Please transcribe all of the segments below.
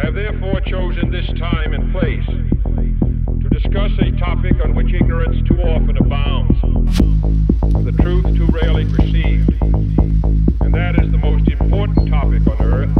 I have therefore chosen this time and place to discuss a topic on which ignorance too often abounds, the truth too rarely perceived, and that is the most important topic on earth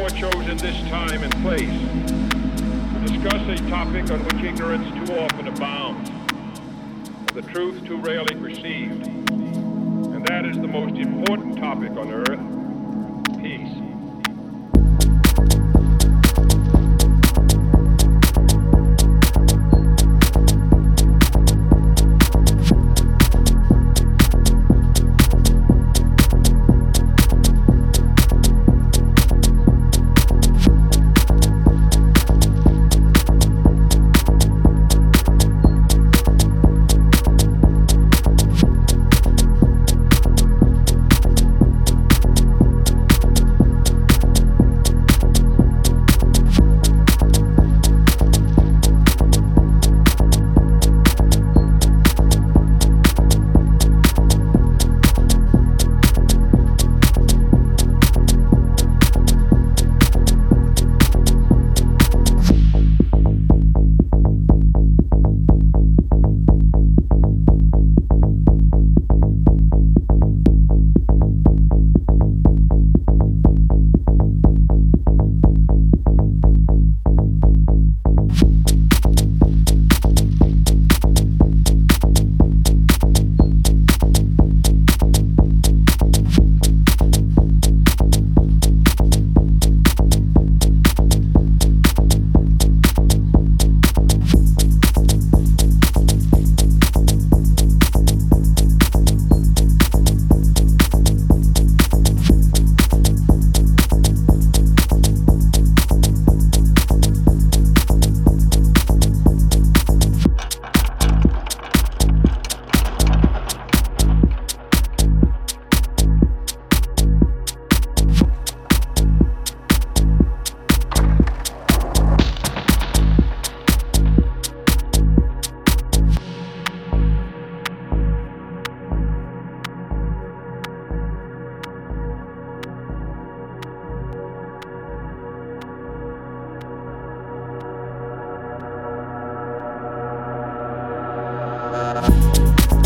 therefore chosen this time and place to discuss a topic on which ignorance too often abounds, the truth too rarely perceived, and that is the most important topic on earth さよ